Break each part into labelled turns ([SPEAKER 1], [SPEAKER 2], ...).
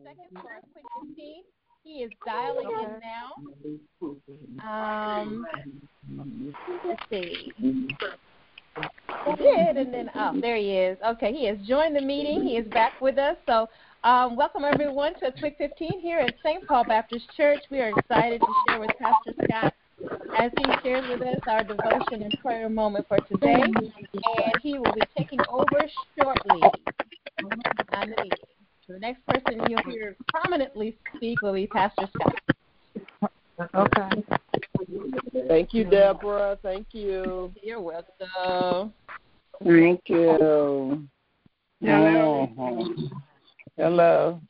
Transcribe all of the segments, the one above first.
[SPEAKER 1] seconds for our quick 15. He is dialing in now. Um, let's see. He did, and then oh, there he is. Okay, he has joined the meeting. He is back with us. So, um, welcome everyone to a quick 15 here at St. Paul Baptist Church. We are excited to share with Pastor Scott as he shares with us our devotion and prayer moment for today, and he will be taking over shortly on the meeting. So the next person you'll hear prominently speak will be Pastor Scott.
[SPEAKER 2] Okay.
[SPEAKER 3] Thank you, Deborah. Thank you.
[SPEAKER 1] You're welcome.
[SPEAKER 2] Thank you. Hello. Hello. Hello.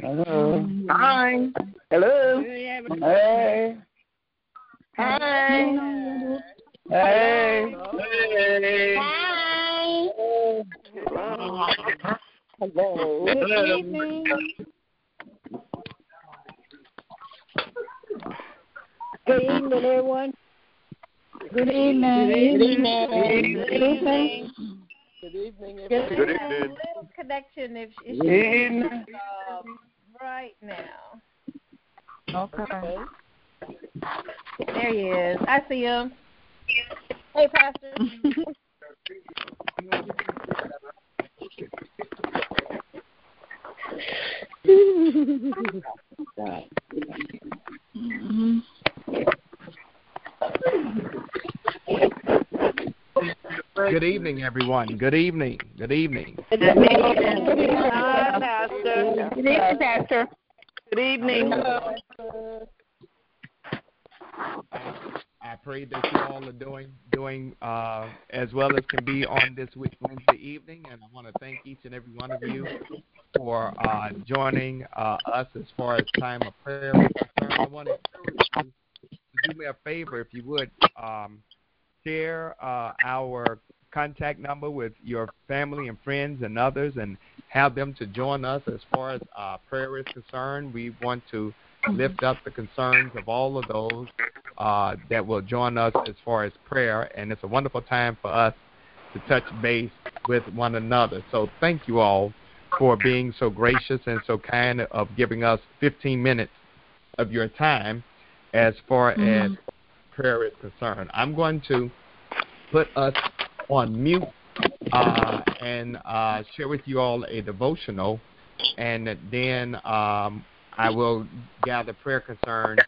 [SPEAKER 2] Hello. Hi. Hello. Hey. Hi. Hey. Hey. Hi. Hello. Good evening. Good evening, everyone. Good evening. Good evening.
[SPEAKER 3] Good evening.
[SPEAKER 1] Good evening.
[SPEAKER 3] Good
[SPEAKER 1] A little connection if, if
[SPEAKER 2] Good evening.
[SPEAKER 1] um, right now.
[SPEAKER 2] Okay.
[SPEAKER 1] There he is. I see him. Hey, Pastor.
[SPEAKER 4] Good evening, everyone. Good evening. Good evening.
[SPEAKER 2] Good evening, Pastor. Good evening, Pastor. Good evening.
[SPEAKER 4] I pray that you all are doing doing uh, as well as can be on this week Wednesday evening, and I want to thank each and every one of you for uh, joining uh, us as far as time of prayer is concerned. I want to you to do me a favor, if you would, um, share uh, our contact number with your family and friends and others, and have them to join us as far as uh, prayer is concerned. We want to lift up the concerns of all of those uh, that will join us as far as prayer, and it's a wonderful time for us to touch base with one another. So thank you all for being so gracious and so kind of giving us 15 minutes of your time as far as prayer is concerned. I'm going to put us on mute uh, and uh, share with you all a devotional, and then um, I will gather prayer concerns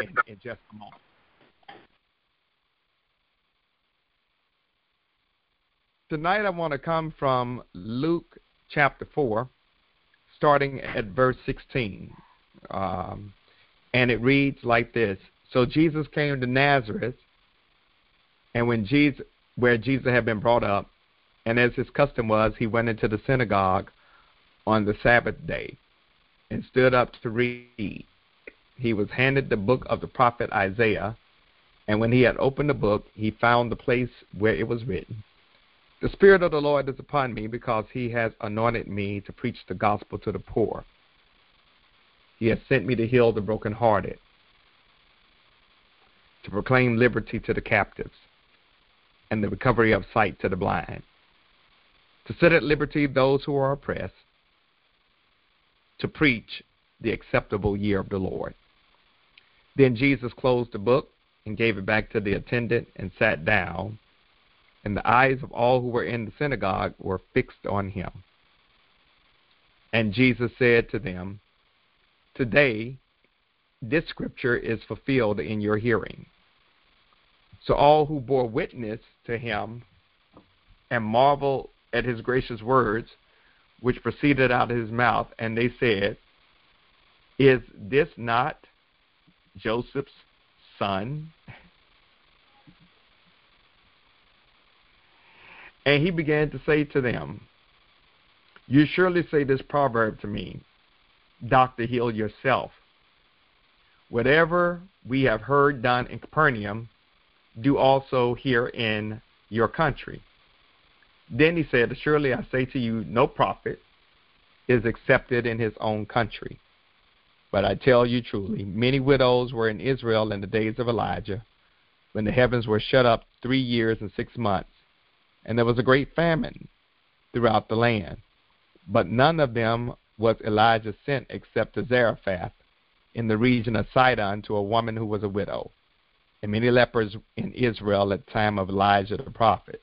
[SPEAKER 4] in, in just a moment. Tonight I want to come from Luke chapter 4, starting at verse 16. Um, and it reads like this So Jesus came to Nazareth, and when Jesus, where Jesus had been brought up, and as his custom was, he went into the synagogue on the Sabbath day and stood up to read. He was handed the book of the prophet Isaiah, and when he had opened the book, he found the place where it was written The Spirit of the Lord is upon me, because he has anointed me to preach the gospel to the poor. He has sent me to heal the brokenhearted, to proclaim liberty to the captives, and the recovery of sight to the blind, to set at liberty those who are oppressed, to preach the acceptable year of the Lord. Then Jesus closed the book and gave it back to the attendant and sat down, and the eyes of all who were in the synagogue were fixed on him. And Jesus said to them, Today, this scripture is fulfilled in your hearing. So all who bore witness to him and marveled at his gracious words, which proceeded out of his mouth, and they said, Is this not Joseph's son? And he began to say to them, You surely say this proverb to me, Doctor, heal yourself. Whatever we have heard done in Capernaum, do also here in your country. Then he said, Surely I say to you, no prophet is accepted in his own country. But I tell you truly, many widows were in Israel in the days of Elijah, when the heavens were shut up three years and six months, and there was a great famine throughout the land. But none of them was Elijah sent except to Zarephath in the region of Sidon to a woman who was a widow, and many lepers in Israel at the time of Elijah the prophet.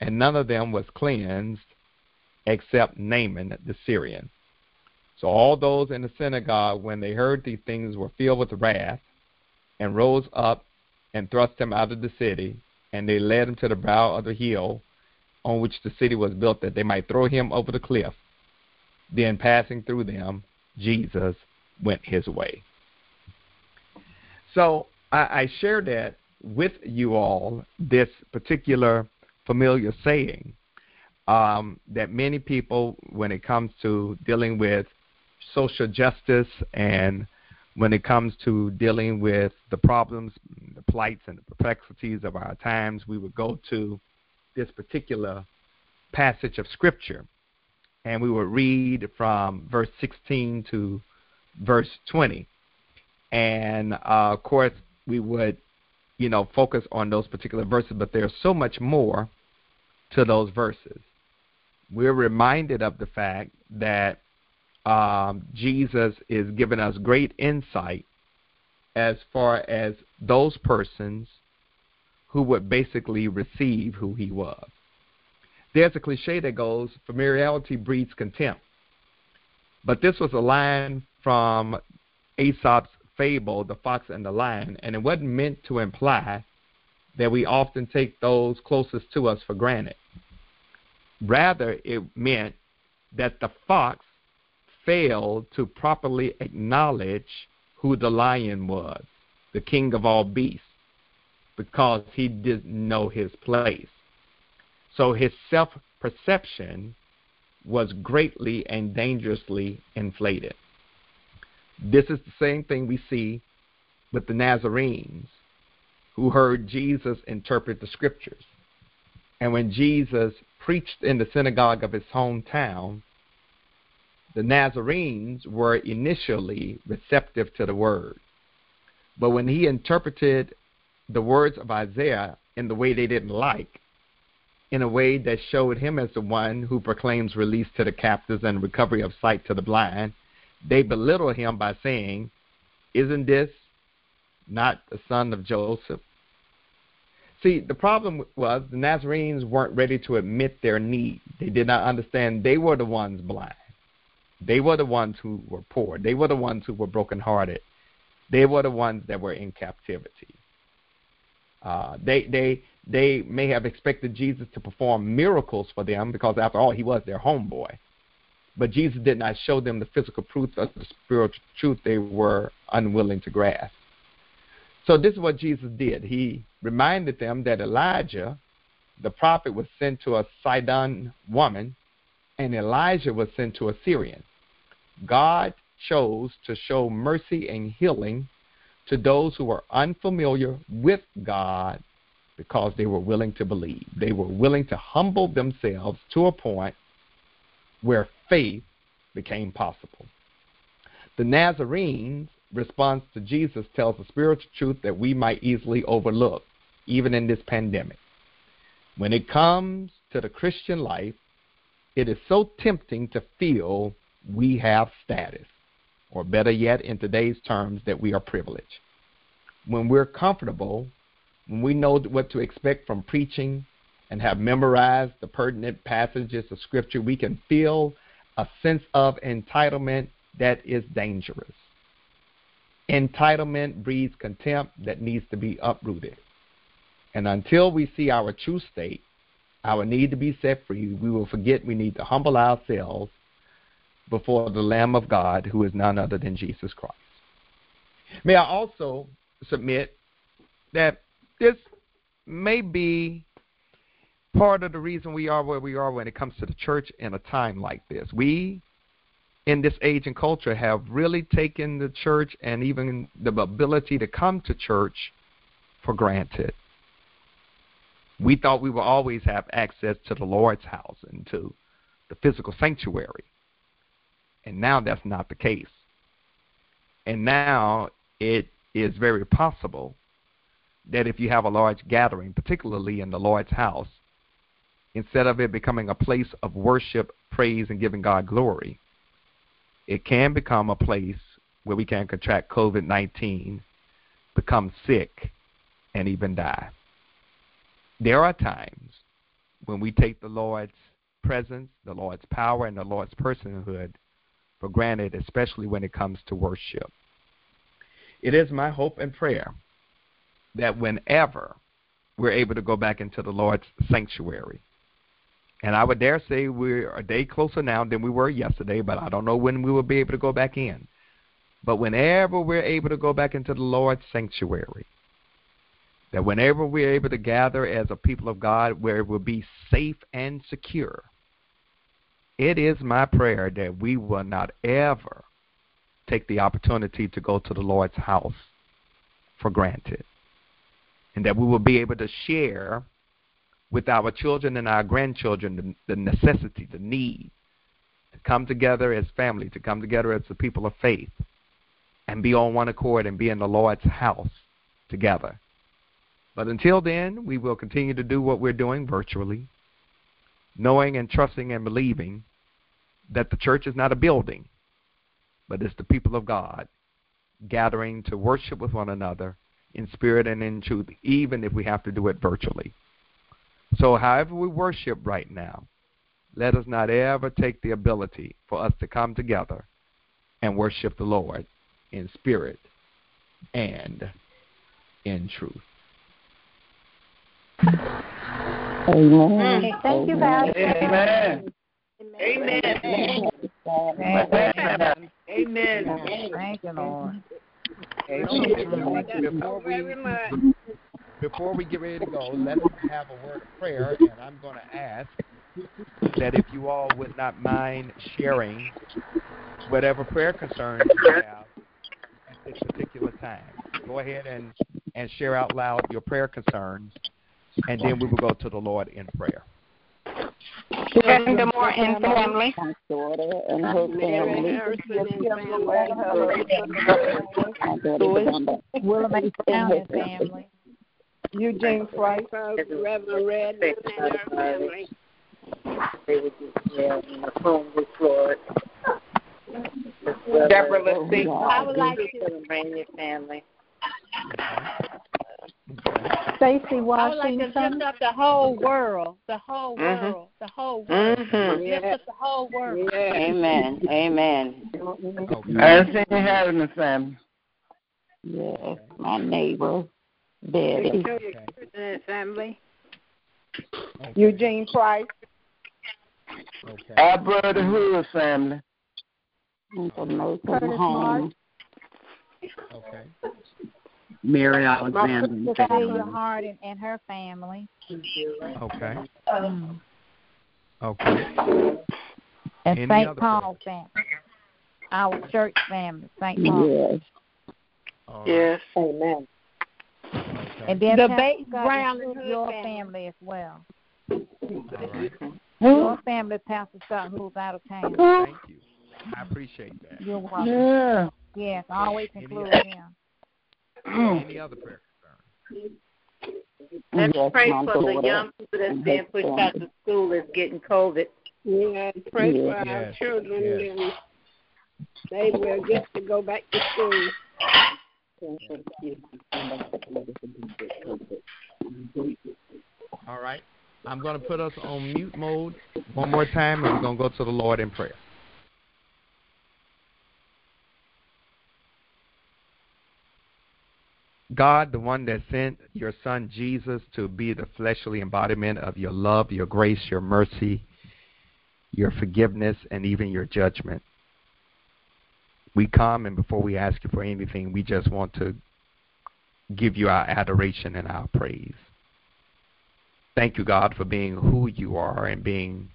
[SPEAKER 4] And none of them was cleansed except Naaman the Syrian. So all those in the synagogue, when they heard these things, were filled with wrath, and rose up and thrust him out of the city, and they led him to the brow of the hill on which the city was built, that they might throw him over the cliff. Then, passing through them, Jesus went his way. So I, I share that with you all, this particular familiar saying um, that many people, when it comes to dealing with social justice and when it comes to dealing with the problems, plights, and the perplexities of our times, we would go to this particular passage of Scripture and we would read from verse 16 to verse 20. And uh, of course, we would, you know, focus on those particular verses, but there's so much more to those verses. We're reminded of the fact that um, Jesus is giving us great insight as far as those persons who would basically receive who he was. There's a cliche that goes, familiarity breeds contempt. But this was a line from Aesop's fable, The Fox and the Lion, and it wasn't meant to imply that we often take those closest to us for granted. Rather, it meant that the fox failed to properly acknowledge who the lion was, the king of all beasts, because he didn't know his place. So his self perception was greatly and dangerously inflated. This is the same thing we see with the Nazarenes who heard Jesus interpret the scriptures. And when Jesus preached in the synagogue of his hometown, the Nazarenes were initially receptive to the word. But when he interpreted the words of Isaiah in the way they didn't like, in a way that showed him as the one who proclaims release to the captives and recovery of sight to the blind, they belittle him by saying, Isn't this not the son of Joseph? See, the problem was the Nazarenes weren't ready to admit their need. They did not understand they were the ones blind. They were the ones who were poor. They were the ones who were brokenhearted. They were the ones that were in captivity. Uh, they they they may have expected Jesus to perform miracles for them because, after all, he was their homeboy. But Jesus did not show them the physical proofs of the spiritual truth they were unwilling to grasp. So, this is what Jesus did. He reminded them that Elijah, the prophet, was sent to a Sidon woman, and Elijah was sent to a Syrian. God chose to show mercy and healing to those who were unfamiliar with God because they were willing to believe. They were willing to humble themselves to a point where faith became possible. The Nazarenes' response to Jesus tells a spiritual truth that we might easily overlook, even in this pandemic. When it comes to the Christian life, it is so tempting to feel we have status, or better yet, in today's terms, that we are privileged. When we're comfortable when we know what to expect from preaching and have memorized the pertinent passages of Scripture, we can feel a sense of entitlement that is dangerous. Entitlement breeds contempt that needs to be uprooted. And until we see our true state, our need to be set free, we will forget we need to humble ourselves before the Lamb of God, who is none other than Jesus Christ. May I also submit that this may be part of the reason we are where we are when it comes to the church in a time like this. We, in this age and culture, have really taken the church and even the ability to come to church for granted. We thought we would always have access to the Lord's house and to the physical sanctuary. And now that's not the case. And now it is very possible that if you have a large gathering, particularly in the Lord's house, instead of it becoming a place of worship, praise, and giving God glory, it can become a place where we can contract COVID 19, become sick, and even die. There are times when we take the Lord's presence, the Lord's power, and the Lord's personhood for granted, especially when it comes to worship. It is my hope and prayer that whenever we're able to go back into the Lord's sanctuary, and I would dare say we're a day closer now than we were yesterday, but I don't know when we will be able to go back in. But whenever we're able to go back into the Lord's sanctuary, that whenever we're able to gather as a people of God where it will be safe and secure, it is my prayer that we will not ever take the opportunity to go to the Lord's house for granted. And that we will be able to share with our children and our grandchildren the, the necessity, the need to come together as family, to come together as the people of faith, and be on one accord and be in the Lord's house together. But until then, we will continue to do what we're doing virtually, knowing and trusting and believing that the church is not a building, but it's the people of God gathering to worship with one another in spirit and in truth, even if we have to do it virtually. So, however we worship right now, let us not ever take the ability for us to come together and worship the Lord in spirit and in truth.
[SPEAKER 5] Amen.
[SPEAKER 2] Thank you, Pastor.
[SPEAKER 3] Amen.
[SPEAKER 2] Amen.
[SPEAKER 3] Amen.
[SPEAKER 2] Amen.
[SPEAKER 5] Thank you, Lord.
[SPEAKER 4] Before we, before we get ready to go, let's have a word of prayer, and I'm going to ask that if you all would not mind sharing whatever prayer concerns you have at this particular time. Go ahead and, and share out loud your prayer concerns, and then we will go to the Lord in prayer.
[SPEAKER 2] Good morning, family.
[SPEAKER 5] Daughter and her family. My daughter
[SPEAKER 2] William and family.
[SPEAKER 3] Eugene Price.
[SPEAKER 6] Reverend Red and her family.
[SPEAKER 7] They would just, yeah, in the home with Lord.
[SPEAKER 2] Deborah, let's.
[SPEAKER 6] I would like to,
[SPEAKER 7] Celebrating family.
[SPEAKER 2] Stacy
[SPEAKER 6] I would like to lift up the whole world, the whole
[SPEAKER 2] Mhm.
[SPEAKER 6] world, the whole world.
[SPEAKER 2] Mhm.
[SPEAKER 6] Lift up the whole world.
[SPEAKER 5] Amen. Amen.
[SPEAKER 4] Okay.
[SPEAKER 3] Anthony having the family.
[SPEAKER 5] Yes, my neighbor, Betty.
[SPEAKER 4] Okay.
[SPEAKER 6] family.
[SPEAKER 4] Okay.
[SPEAKER 2] Eugene Price.
[SPEAKER 4] Okay.
[SPEAKER 3] Our brother Hood family.
[SPEAKER 5] And the nursing home.
[SPEAKER 4] Okay.
[SPEAKER 5] Mary
[SPEAKER 2] My
[SPEAKER 5] Alexander.
[SPEAKER 2] sister Celia Harding and her family.
[SPEAKER 4] Okay.
[SPEAKER 2] Mm.
[SPEAKER 4] Okay.
[SPEAKER 2] And
[SPEAKER 4] Any
[SPEAKER 2] St.
[SPEAKER 4] other
[SPEAKER 2] Paul family. Our church family, St. Paul.
[SPEAKER 5] Yes.
[SPEAKER 4] All right.
[SPEAKER 2] Yes.
[SPEAKER 7] Amen.
[SPEAKER 4] Okay.
[SPEAKER 2] And then
[SPEAKER 6] The
[SPEAKER 2] Pastor
[SPEAKER 6] Bates
[SPEAKER 2] Scott
[SPEAKER 6] Brown and
[SPEAKER 2] your
[SPEAKER 6] family.
[SPEAKER 2] family as well.
[SPEAKER 4] All right.
[SPEAKER 2] Your family, Pastor Scott, who's out of town.
[SPEAKER 4] Thank you. I appreciate that.
[SPEAKER 2] You're welcome.
[SPEAKER 3] Yeah.
[SPEAKER 2] Yes, always include him.
[SPEAKER 4] Any other prayer concerns?
[SPEAKER 7] Let's
[SPEAKER 5] Yes,
[SPEAKER 7] pray for the young people that's being pushed out
[SPEAKER 5] family.
[SPEAKER 7] to school that's getting COVID.
[SPEAKER 6] Yeah, pray for our
[SPEAKER 4] Yes.
[SPEAKER 6] children
[SPEAKER 4] Yes.
[SPEAKER 6] and they will get to go back to school.
[SPEAKER 4] All right. I'm going to put us on mute mode one more time, and we're going to go to the Lord in prayer. God, the one that sent your son Jesus to be the fleshly embodiment of your love, your grace, your mercy, your forgiveness, and even your judgment. We come, and before we ask you for anything, we just want to give you our adoration and our praise. Thank you, God, for being who you are and being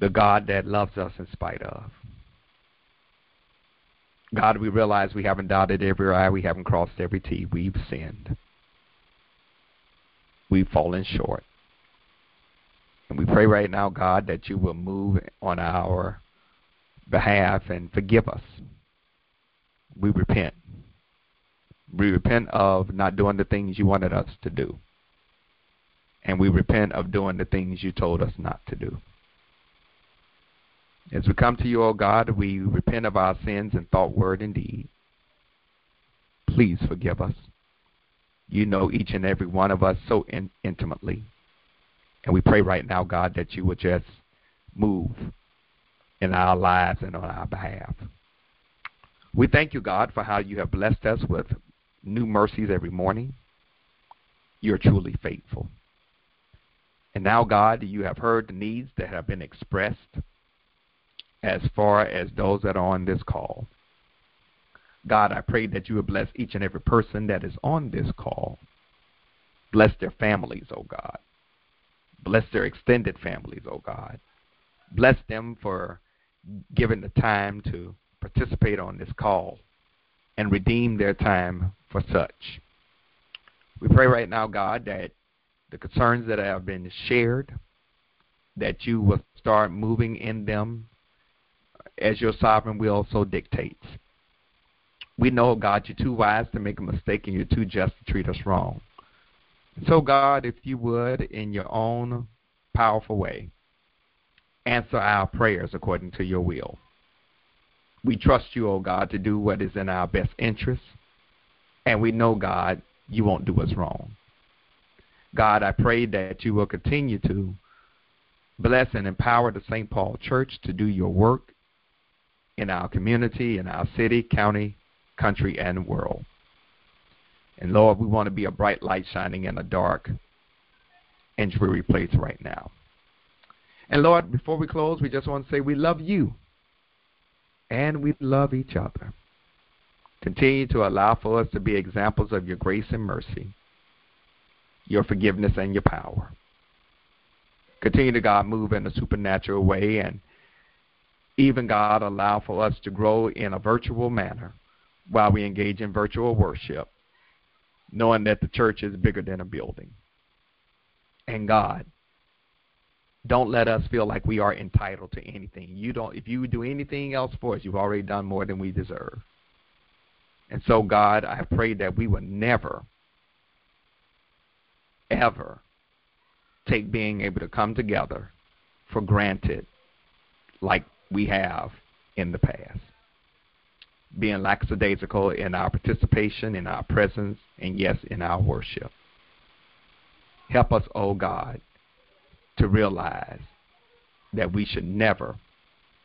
[SPEAKER 4] the God that loves us in spite of. God, we realize we haven't dotted every I, we haven't crossed every T. We've sinned. We've fallen short. And we pray right now, God, that you will move on our behalf and forgive us. We repent. We repent of not doing the things you wanted us to do. and we repent of doing the things you told us not to do. As we come to you, O God, we repent of our sins in thought, word, and deed. Please forgive us. You know each and every one of us so in- intimately. And we pray right now, God, that you would just move in our lives and on our behalf. We thank you, God, for how you have blessed us with new mercies every morning. You're truly faithful. And now, God, you have heard the needs that have been expressed as far as those that are on this call. God, I pray that you would bless each and every person that is on this call. Bless their families, O oh God. Bless their extended families, O oh God. Bless them for giving the time to participate on this call and redeem their time for such. We pray right now, God, that the concerns that have been shared, that you will start moving in them as your sovereign will so dictates. We know, God, you're too wise to make a mistake and you're too just to treat us wrong. So, God, if you would, in your own powerful way, answer our prayers according to your will. We trust you, O oh God, to do what is in our best interest. And we know, God, you won't do us wrong. God, I pray that you will continue to bless and empower the St. Paul Church to do your work in our community, in our city, county, country, and world. And Lord, we want to be a bright light shining in a dark and dreary place right now. And Lord, before we close, we just want to say we love you and we love each other. Continue to allow for us to be examples of your grace and mercy, your forgiveness and your power. Continue to, God, move in a supernatural way and even, God, allow for us to grow in a virtual manner while we engage in virtual worship, knowing that the church is bigger than a building. And God, don't let us feel like we are entitled to anything. You don't if you do anything else for us, you've already done more than we deserve. And so God, I pray that we will never ever take being able to come together for granted like we have in the past. Being lackadaisical in our participation, in our presence, and yes, in our worship. Help us, O oh God, to realize that we should never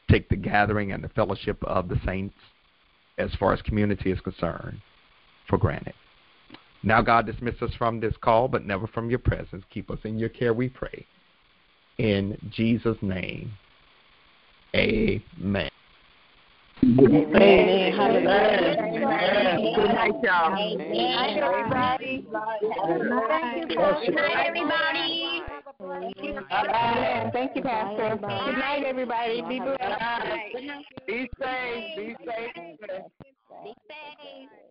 [SPEAKER 4] take the gathering and the fellowship of the saints, as far as community is concerned, for granted. Now, God, dismiss us from this call, but never from your presence. Keep us in your care, we pray. In Jesus' name, amen.
[SPEAKER 2] Amen.
[SPEAKER 1] Amen.
[SPEAKER 2] Good night, y'all.
[SPEAKER 1] Amen. everybody. Thank you, Good night, everybody.
[SPEAKER 2] Amen. Thank you, Pastor. Good night, everybody. Be blessed. Be safe. Be safe.
[SPEAKER 1] Be safe.